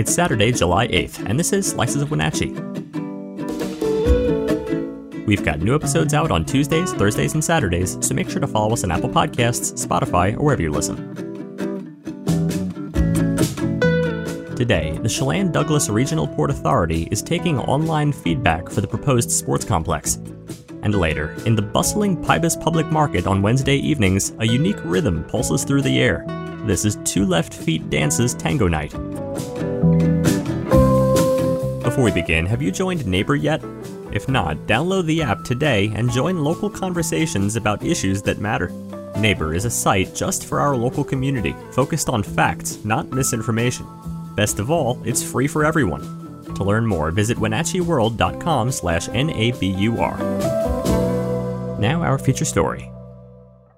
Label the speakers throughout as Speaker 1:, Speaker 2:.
Speaker 1: It's Saturday, July 8th, and this is Slices of Wenatchee. We've got new episodes out on Tuesdays, Thursdays, and Saturdays, so make sure to follow us on Apple Podcasts, Spotify, or wherever you listen. Today, the Chelan Douglas Regional Port Authority is taking online feedback for the proposed sports complex. And later, in the bustling Pybus Public Market on Wednesday evenings, a unique rhythm pulses through the air. This is Two Left Feet Dance's Tango Night. Before we begin, have you joined Neighbor yet? If not, download the app today and join local conversations about issues that matter. Neighbor is a site just for our local community, focused on facts, not misinformation. Best of all, it's free for everyone. To learn more, visit wenatcheeworld.com slash N-A-B-U-R. Now our feature story.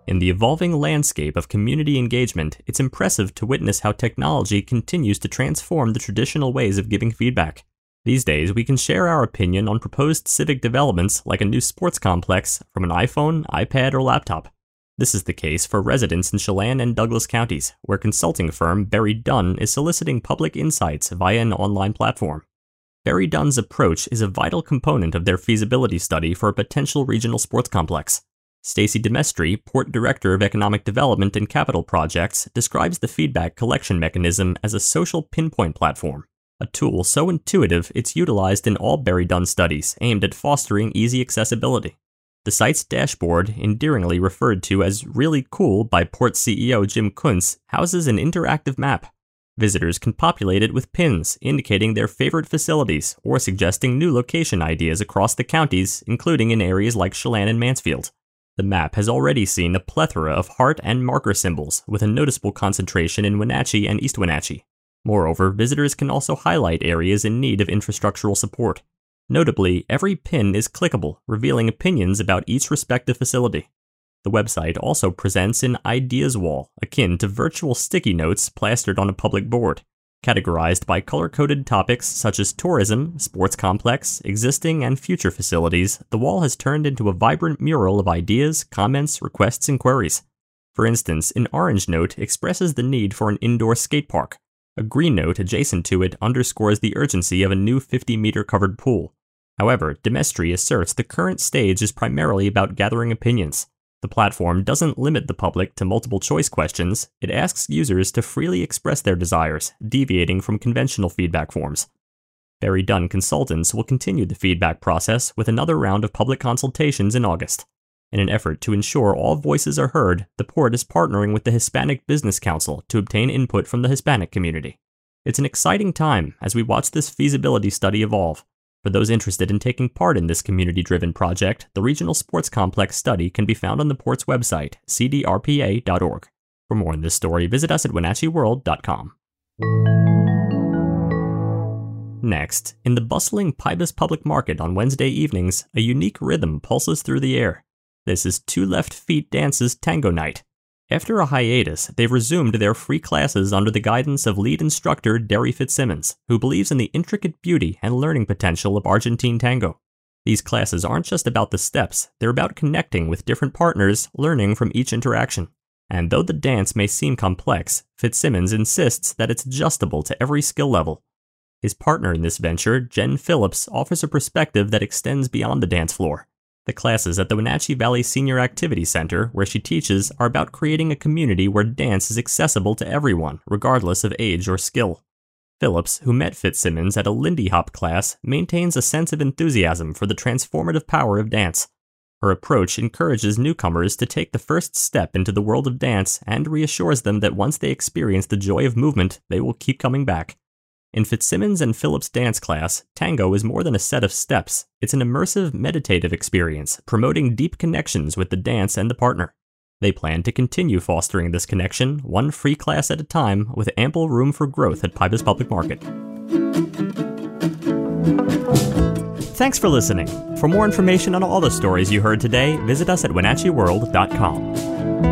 Speaker 1: In the evolving landscape of community engagement, it's impressive to witness how technology continues to transform the traditional ways of giving feedback. These days, we can share our opinion on proposed civic developments like a new sports complex from an iPhone, iPad, or laptop. This is the case for residents in Chelan and Douglas counties, where consulting firm Berry Dunn is soliciting public insights via an online platform. Berry Dunn's approach is a vital component of their feasibility study for a potential regional sports complex. Stacy Demestri, Port Director of Economic Development and Capital Projects, describes the feedback collection mechanism as a social pinpoint platform, a tool so intuitive it's utilized in all Berry Dunn studies aimed at fostering easy accessibility. The site's dashboard, endearingly referred to as really cool by Port CEO Jim Kuntz, houses an interactive map. Visitors can populate it with pins indicating their favorite facilities or suggesting new location ideas across the counties, including in areas like Chelan and Mansfield. The map has already seen a plethora of heart and marker symbols, with a noticeable concentration in Wenatchee and East Wenatchee. Moreover, visitors can also highlight areas in need of infrastructural support. Notably, every pin is clickable, revealing opinions about each respective facility. The website also presents an ideas wall, akin to virtual sticky notes plastered on a public board. Categorized by color coded topics such as tourism, sports complex, existing, and future facilities, the wall has turned into a vibrant mural of ideas, comments, requests, and queries. For instance, an orange note expresses the need for an indoor skate park. A green note adjacent to it underscores the urgency of a new 50 meter covered pool. However, Demestri asserts the current stage is primarily about gathering opinions. The platform doesn't limit the public to multiple choice questions, it asks users to freely express their desires, deviating from conventional feedback forms. Berry Dunn consultants will continue the feedback process with another round of public consultations in August. In an effort to ensure all voices are heard, the port is partnering with the Hispanic Business Council to obtain input from the Hispanic community. It's an exciting time as we watch this feasibility study evolve. For those interested in taking part in this community driven project, the Regional Sports Complex study can be found on the port's website, cdrpa.org. For more on this story, visit us at wenatcheeworld.com. Next, in the bustling Pybus Public Market on Wednesday evenings, a unique rhythm pulses through the air. This is Two Left Feet Dance's Tango Night, after a hiatus, they've resumed their free classes under the guidance of lead instructor Derry Fitzsimmons, who believes in the intricate beauty and learning potential of Argentine tango. These classes aren't just about the steps, they're about connecting with different partners, learning from each interaction. And though the dance may seem complex, Fitzsimmons insists that it's adjustable to every skill level. His partner in this venture, Jen Phillips, offers a perspective that extends beyond the dance floor. The classes at the Wenatchee Valley Senior Activity Center, where she teaches, are about creating a community where dance is accessible to everyone, regardless of age or skill. Phillips, who met Fitzsimmons at a Lindy Hop class, maintains a sense of enthusiasm for the transformative power of dance. Her approach encourages newcomers to take the first step into the world of dance and reassures them that once they experience the joy of movement, they will keep coming back. In Fitzsimmons and Phillips' dance class, tango is more than a set of steps. It's an immersive, meditative experience, promoting deep connections with the dance and the partner. They plan to continue fostering this connection, one free class at a time, with ample room for growth at Pybus Public Market. Thanks for listening. For more information on all the stories you heard today, visit us at WenatcheeWorld.com.